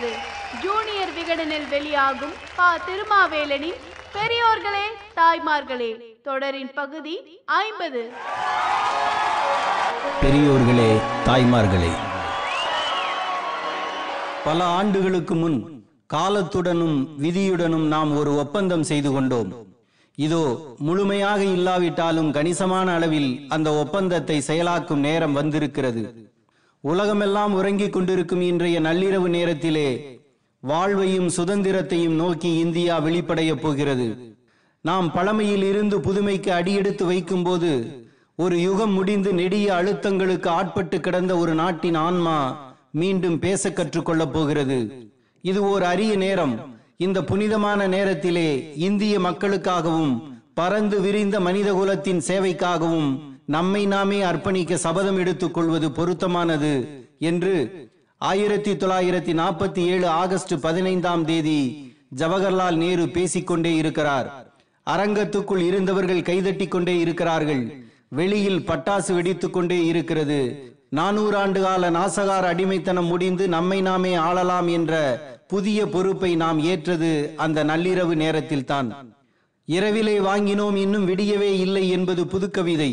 முப்பது ஜூனியர் விகடனில் வெளியாகும் பா. திருமாவேலனின் பெரியோர்களே தாய்மார்களே தொடரின் பகுதி ஐம்பது. பெரியோர்களே தாய்மார்களே. பல ஆண்டுகளுக்கு முன் காலத்துடனும் விதியுடனும் நாம் ஒரு ஒப்பந்தம் செய்து கொண்டோம். இதோ முழுமையாக இல்லாவிட்டாலும் கணிசமான அளவில் அந்த ஒப்பந்தத்தை செயலாக்கும் நேரம் வந்திருக்கிறது. உலகமெல்லாம் உறங்கிக் கொண்டிருக்கும் இன்றைய நள்ளிரவு நேரத்திலே வாழ்வையும் சுதந்திரத்தையும் நோக்கி இந்தியா வெளிப்படைய போகிறது. நாம் பழமையில் இருந்து புதுமைக்கு அடியெடுத்து வைக்கும்போது ஒரு யுகம் முடிந்து நெடிய அழுத்தங்களுக்கு ஆட்பட்டு கிடந்த ஒரு நாட்டின் ஆன்மா மீண்டும் பேச கற்றுக்கொள்ளப் போகிறது. இது ஓர் அரிய நேரம். இந்த புனிதமான நேரத்திலே இந்திய மக்களுக்காகவும் பறந்து விரிந்த மனிதகுலத்தின் சேவைக்காகவும் நம்மை நாமே அர்ப்பணிக்க சபதம் எடுத்துக் கொள்வது பொருத்தமானது என்று ஆயிரத்தி தொள்ளாயிரத்தி நாற்பத்தி ஏழு ஆகஸ்ட் பதினைந்தாம் தேதி ஜவஹர்லால் நேரு பேசிக்கொண்டே இருக்கிறார். அரங்கத்துக்குள் இருந்தவர்கள் கைதட்டிக் கொண்டே இருக்கிறார்கள். வெளியில் பட்டாசு வெடித்துக் கொண்டே இருக்கிறது. நானூறு ஆண்டு கால நாசகார அடிமைத்தனம் முடிந்து நம்மை நாமே ஆளலாம் என்ற புதிய பொறுப்பை நாம் ஏற்றது அந்த நள்ளிரவு நேரத்தில்தான். இரவிலே வாங்கினோம் இன்னும் விடியவே இல்லை என்பது புதுக்கவிதை.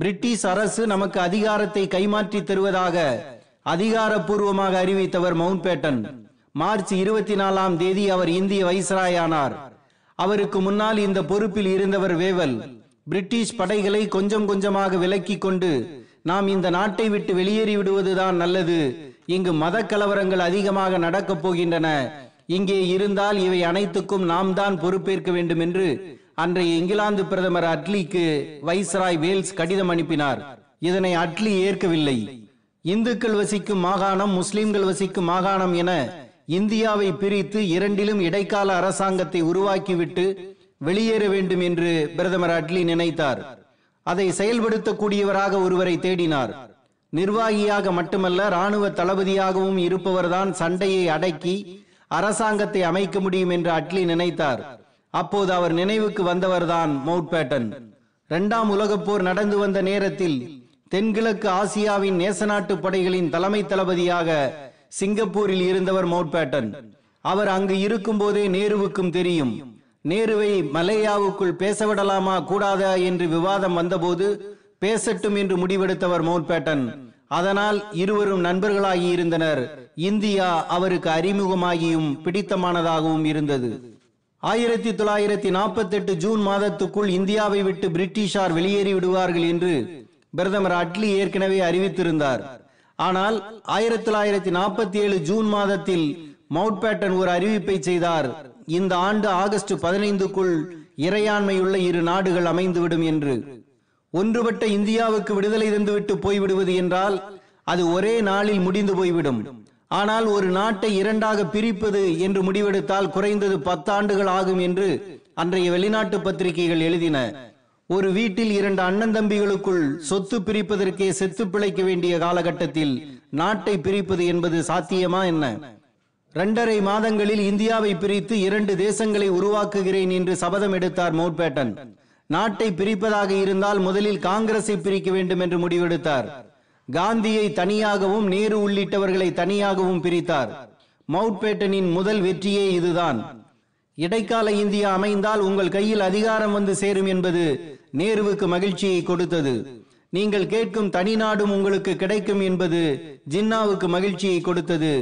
பிரிட்டிஷ் அரசு நமக்கு அதிகாரத்தை கைமாற்றி தருவதாக அதிகாரப்பூர்வமாக அறிவித்தவர் மவுண்ட் பேட்டன் மார்ச் இருபத்தி நாலாம் தேதி அவர் இந்திய வைஸ்ராயானார். அவருக்கு முன்னால் இந்த பொறுப்பில் இருந்தவர் வேவல். பிரிட்டிஷ் படைகளை கொஞ்சம் கொஞ்சமாக விலக்கி கொண்டு நாம் இந்த நாட்டை விட்டு வெளியேறி விடுவதுதான் நல்லது. இங்கு மத கலவரங்கள் அதிகமாக நடக்கப் போகின்றன. இங்கே இருந்தால் இவை அனைத்துக்கும் நாம் தான் பொறுப்பேற்க வேண்டும் என்று அன்றைய இங்கிலாந்து பிரதமர் அட்லிக்கு வைஸ்ராய் வேல்ஸ் கடிதம் அனுப்பினார். இதனை அட்லி ஏற்கவில்லை. இந்துக்கள் வசிக்கும் மாகாணம் முஸ்லிம்கள் வசிக்கும் மாகாணம் என இந்தியாவை பிரித்து இரண்டிலும் இடைக்கால அரசாங்கத்தை உருவாக்கிவிட்டு வெளியேற வேண்டும் என்று பிரதமர் அட்லி நினைத்தார். அதை செயல்படுத்தக்கூடியவராக ஒருவரை தேடினார். நிர்வாகியாக மட்டுமல்ல ராணுவ தளபதியாகவும் இருப்பவர்தான் சண்டையை அடக்கி அரசாங்கத்தை அமைக்க முடியும் என்று அட்லி நினைத்தார். அப்போது அவர் நினைவுக்கு வந்தவர்தான் மவுண்ட் பேட்டன் இரண்டாம் உலகப் போர் நடந்து வந்த நேரத்தில் தென்கிழக்கு ஆசியாவின் நேசநாட்டு படைகளின் தலைமை தளபதியாக சிங்கப்பூரில் இருந்தவர் மவுண்ட் பேட்டன் அவர் அங்கு இருக்கும் போதே நேருவுக்கும் தெரியும். நேருவை மலேயாவுக்குள் பேசவிடலாமா கூடாதா என்று விவாதம் வந்தபோது பேசட்டும் என்று முடிவெடுத்தவர் மவுண்ட் பேட்டன் அதனால் இருவரும் நண்பர்களாகி இருந்தனர். இந்தியா அவருக்கு அறிமுகமாகியும் பிடித்தமானதாகவும் இருந்தது. ஆயிரத்தி தொள்ளாயிரத்தி நாற்பத்தி எட்டு ஜூன் மாதத்துக்குள் இந்தியாவை விட்டு பிரிட்டிஷார் வெளியேறி விடுவார்கள் என்று பிரதமர் அட்லி ஏற்கனவே அறிவித்திருந்தார். ஆனால் ஆயிரத்தி தொள்ளாயிரத்தி நாற்பத்தி ஏழு ஜூன் மாதத்தில் மவுண்ட் பேட்டன் ஒரு அறிவிப்பை செய்தார். இந்த ஆண்டு ஆகஸ்ட் பதினைந்துக்குள் இறையாண்மையுள்ள இரு நாடுகள் அமைந்துவிடும் என்று. ஒன்றுபட்ட இந்தியாவுக்கு விடுதலை தந்துவிட்டு போய்விடுவது என்றால் அது ஒரே நாளில் முடிந்து போய்விடும். ஆனால் ஒரு நாட்டை இரண்டாக பிரிப்பது என்று முடிவெடுத்தால் குறைந்தது பத்தாண்டுகள் ஆகும் என்று அன்றைய வெளிநாட்டு பத்திரிகைகள் எழுதின. ஒரு வீட்டில் இரண்டு அண்ணன் தம்பிகளுக்குள் சொத்து பிரிப்பதற்கே செத்து பிழைக்க வேண்டிய காலகட்டத்தில் நாட்டை பிரிப்பது என்பது சாத்தியமா என்ன? இரண்டரை மாதங்களில் இந்தியாவை பிரித்து இரண்டு தேசங்களை உருவாக்குகிறேன் என்று சபதம் எடுத்தார் மவுட்பேட்டன் நாட்டை பிரிப்பதாக இருந்தால் முதலில் காங்கிரஸை பிரிக்க வேண்டும் என்று முடிவெடுத்தார். காந்தியை தனியாகவும் நேரு உள்ளிட்டவர்களை தனியாகவும் பிரித்தார். மவுண்ட் பேட்டனின் முதல் வெற்றியே இதுதான். இடைக்கால இந்தியா அமைந்தால் உங்கள் கையில் அதிகாரம் வந்து சேரும் என்பது நேருவுக்கு மகிழ்ச்சியை கொடுத்தது. நீங்கள் கேட்கும் தனி நாடும் உங்களுக்கு கிடைக்கும் என்பது ஜின்னாவுக்கு மகிழ்ச்சியை கொடுத்தது.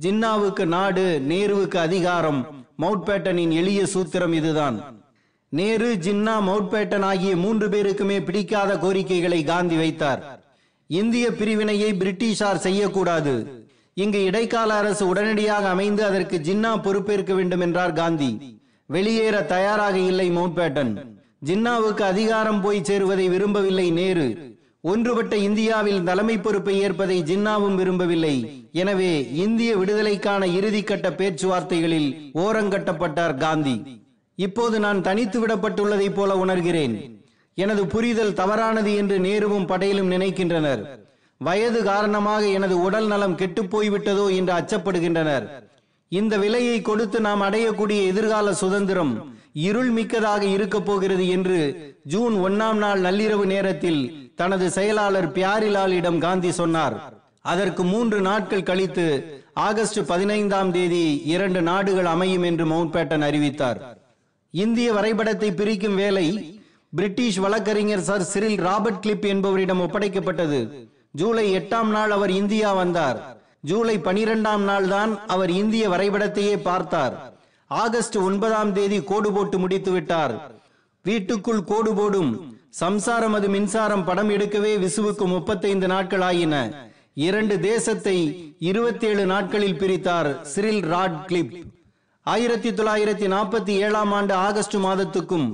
ஜின்னாவுக்கு நாடு நேருவுக்கு அதிகாரம் மவுண்ட் பேட்டனின் எளிய சூத்திரம் இதுதான். நேரு ஜின்னா மவுண்ட் பேட்டன் ஆகிய மூன்று பேருக்குமே பிடிக்காத கோரிக்கைகளை காந்தி வைத்தார். இந்திய பிரிவினையை பிரிட்டிஷார் செய்யக்கூடாது. இங்கு இடைக்கால அரசு உடனடியாக அமைந்து அதற்கு ஜின்னா பொறுப்பேற்க வேண்டும் என்றார் காந்தி. வெளியேற தயாராக இல்லை மவுண்ட்பேட்டன். ஜின்னாவுக்கு அதிகாரம் போய் சேருவதை விரும்பவில்லை நேரு. ஒன்றுபட்ட இந்தியாவில் தலைமை பொறுப்பை ஏற்பதை ஜின்னாவும் விரும்பவில்லை. எனவே இந்திய விடுதலைக்கான இறுதிக்கட்ட பேச்சுவார்த்தைகளில் ஓரங்கட்டப்பட்டார் காந்தி. இப்போது நான் தனித்து விடப்பட்டுள்ளதைப் போல உணர்கிறேன். எனது புரிதல் தவறானது என்று நேருவும் படையிலும் நினைக்கின்றனர். வயது காரணமாக எனது உடல் நலம் கெட்டுப்போய்விட்டதோ என்று அச்சப்படுகின்றனர். இந்த விலையை கொடுத்து நாம் அடையக்கூடிய எதிர்கால சுதந்திரம் இருள் மிக்கதாக இருக்க போகிறது என்று ஜூன் ஒன்னாம் நாள் நள்ளிரவு நேரத்தில் தனது செயலாளர் பியாரிலாலிடம் காந்தி சொன்னார். அதற்கு மூன்று நாட்கள் கழித்து ஆகஸ்ட் பதினைந்தாம் தேதி இரண்டு நாடுகள் அமையும் என்று மவுண்ட் பேட்டன் அறிவித்தார். இந்திய வரைபடத்தை பிரிக்கும் வேலை பிரிட்டிஷ் வழக்கறிஞர் சர் சிரில் ராபர்ட் கிளிப் என்பவரிடம் ஒப்படைக்கப்பட்டது. ஜூலை எட்டாம் நாள் அவர் இந்தியா வந்தார். ஜூலை பனிரெண்டாம் நாள் தான் அவர் இந்திய வரைபடத்தையே பார்த்தார். ஆகஸ்ட் ஒன்பதாம் தேதி கோடு போட்டு முடித்து விட்டார். வீட்டுக்குள் கோடு போடும் சம்சாரம் அது மின்சாரம் படம் எடுக்கவே விசுவுக்கு முப்பத்தைந்து நாட்கள் ஆயின. இரண்டு தேசத்தை இருபத்தேழு நாட்களில் பிரித்தார் சிரில் ராட் கிளிப். ஆயிரத்தி தொள்ளாயிரத்தி நாற்பத்தி ஏழாம் ஆண்டு ஆகஸ்ட் மாதத்துக்கும்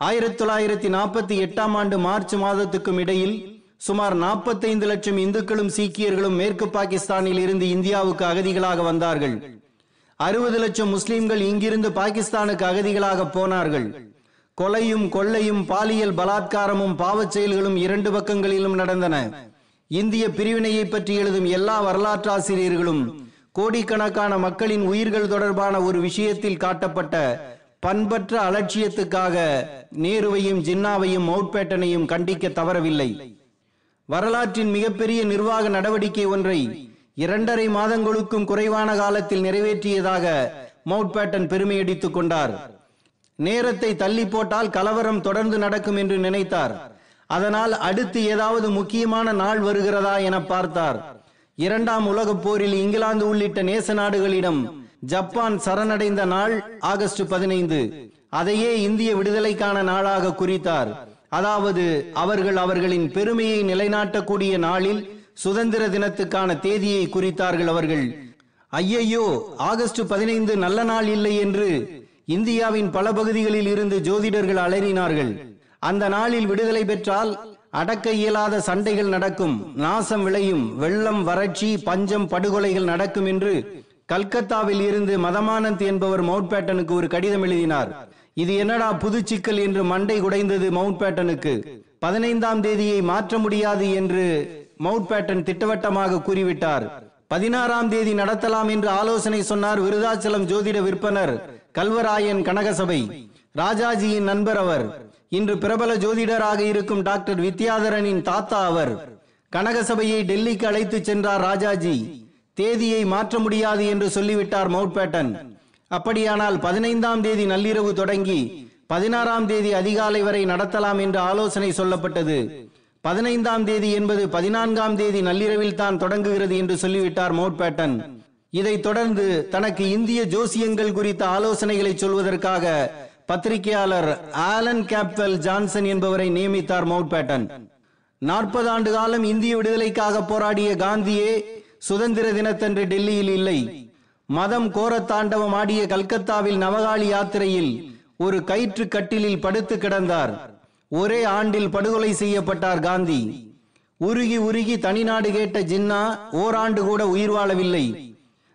ஆயிரத்தி தொள்ளாயிரத்தி நாற்பத்தி எட்டாம் ஆண்டு மார்ச் மாதத்துக்கும் இடையில் சுமார் நாற்பத்தைந்து லட்சம் இந்துக்களும் சீக்கியர்களும் மேற்கு பாகிஸ்தானில் இருந்து இந்தியாவுக்கு அகதிகளாக வந்தார்கள். அறுபது லட்சம் முஸ்லிம்கள் இங்கிருந்து பாகிஸ்தானுக்கு அகதிகளாக போனார்கள். கொலையும் கொள்ளையும் பாலியல் பலாத்காரமும் பாவச் செயல்களும் இரண்டு பக்கங்களிலும் நடந்தன. இந்திய பிரிவினையை பற்றி எழுதும் எல்லா வரலாற்றாசிரியர்களும் கோடிக்கணக்கான மக்களின் உயிர்கள் தொடர்பான ஒரு விஷயத்தில் காட்டப்பட்ட பண்பற்ற அலட்சியத்துக்காக நேருவையும் ஜின்னாவையும் மவுட்பேட்டனையும் கண்டிக்க தவறவில்லை. வரலாற்றின் மிகப்பெரிய நிர்வாக நடவடிக்கை ஒன்றை இரண்டரை மாதங்களுக்கும் குறைவான காலத்தில் நிறைவேற்றியதாக மவுண்ட் பேட்டன் பெருமையடித்துக் கொண்டார். நேரத்தை தள்ளி போட்டால் கலவரம் தொடர்ந்து நடக்கும் என்று நினைத்தார். அதனால் அடுத்து ஏதாவது முக்கியமான நாள் வருகிறதா என பார்த்தார். இரண்டாம் உலகப் போரில் இங்கிலாந்து உள்ளிட்ட நேச நாடுகளிடம் ஜப்பான் சரணடைந்த நாள் ஆகஸ்ட் பதினைந்து. அதையே இந்திய விடுதலைக்கான நாளாக குறித்தார். அதாவது அவர்கள் அவர்களின் பெருமையை நிலைநாட்டக்கூடிய நாளில் சுதந்திர தினத்துக்கான தேதியை குறித்தார்கள் அவர்கள். ஐயையோ ஆகஸ்ட் பதினைந்து நல்ல நாள் இல்லை என்று இந்தியாவின் பல பகுதிகளில் இருந்து ஜோதிடர்கள் அலறினார்கள். அந்த நாளில் விடுதலை பெற்றால் அடக்க இயலாத சண்டைகள் நடக்கும். நாசம் விளையும். வெள்ளம் வறட்சி பஞ்சம் படுகொலைகள் நடக்கும் என்று கல்கத்தாவில் இருந்து மதமானந்த் என்பவர் மவுண்ட் பேட்டனுக்கு ஒரு கடிதம் எழுதினார். இது என்னடா புது சிக்கல் என்று மண்டை குடைந்தது மவுண்ட் பேட்டனுக்கு. பதினைந்தாம் தேதியை மாற்ற முடியாது என்று மவுண்ட் பேட்டன் திட்டவட்டமாக கூறிவிட்டார். பதினாறாம் தேதி நடத்தலாம் என்று ஆலோசனை சொன்னார் விருதாச்சலம் ஜோதிட விற்பனர் கல்வராயன் கனகசபை. ராஜாஜியின் நண்பர் அவர். இன்று பிரபல ஜோதிடராக இருக்கும் டாக்டர் வித்யாதரனின் தாத்தா அவர். கனகசபையை டெல்லிக்கு அழைத்து சென்றார் ராஜாஜி. தேதியை மாற்ற முடியாது என்று சொல்லிவிட்டார் மவுண்ட் பேட்டன் அப்படியானால் பதினைந்தாம் தேதி நள்ளிரவு தொடங்கி பதினாறாம் தேதி அதிகாலை வரை நடத்தலாம் என்று ஆலோசனை சொல்லப்பட்டது. பதினைந்தாம் தேதி என்பது பதினான்காம் தேதி நள்ளிரவில் தான் தொடங்குகிறது என்று சொல்லிவிட்டார் மவுண்ட் பேட்டன் இதைத் தொடர்ந்து தனக்கு இந்திய ஜோசியங்கள் குறித்த ஆலோசனைகளை சொல்வதற்காக பத்திரிகையாளர் ஆலன் கேப்வெல் ஜான்சன் என்பவரை நியமித்தார் மவுண்ட் பேட்டன் நாற்பது ஆண்டு காலம் இந்திய விடுதலைக்காக போராடிய காந்தியே சுதந்திர தினத்தன்று டெல்லியில் இல்லை. மதம் கோரத்தாண்டவம் ஆடிய கல்கத்தாவில் நவகாளி யாத்திரையில் ஒரு கயிற்று கட்டிலில் படுத்து கிடந்தார். ஒரே ஆண்டில் படுகொலை செய்யப்பட்டார் காந்தி. உருகி உருகி தனிநாடு கேட்ட ஜின்னா ஓராண்டு கூட உயிர் வாழவில்லை.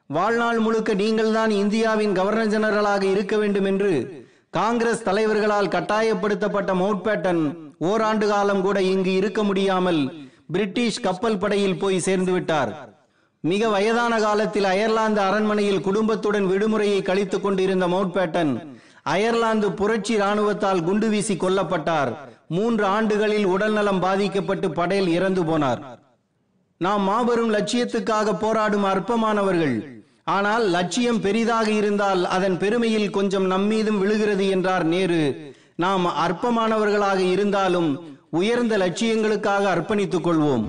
வாழ்நாள் முழுக்க நீங்கள்தான் இந்தியாவின் கவர்னர் ஜெனரலாக இருக்க வேண்டும் என்று காங்கிரஸ் தலைவர்களால் கட்டாயப்படுத்தப்பட்ட மவுண்ட் பேட்டன் ஓராண்டு காலம் கூட இங்கு இருக்க முடியாமல் பிரிட்டிஷ் கப்பல் படையில் போய் சேர்ந்து விட்டார். மிக வயதான காலத்தில் அயர்லாந்து அரண்மனையில் குடும்பத்துடன் விடுமுறையை கழித்துக் கொண்டிருந்த மவுண்ட் பேட்டன் அயர்லாந்து புரட்சி ராணுவத்தால் குண்டு வீசி கொல்லப்பட்டார். மூன்று ஆண்டுகளில் உடல்நலம் பாதிக்கப்பட்டு படையில் இறந்து போனார். நாம் மாபெரும் லட்சியத்துக்காக போராடும் அற்பமானவர்கள். ஆனால் லட்சியம் பெரிதாக இருந்தால் அதன் பெருமையில் கொஞ்சம் நம்மீதும் விழுகிறது என்றார் நேரு. நாம் அற்பமானவர்களாக இருந்தாலும் உயர்ந்த லட்சியங்களுக்காக அர்ப்பணித்துக் கொள்வோம்.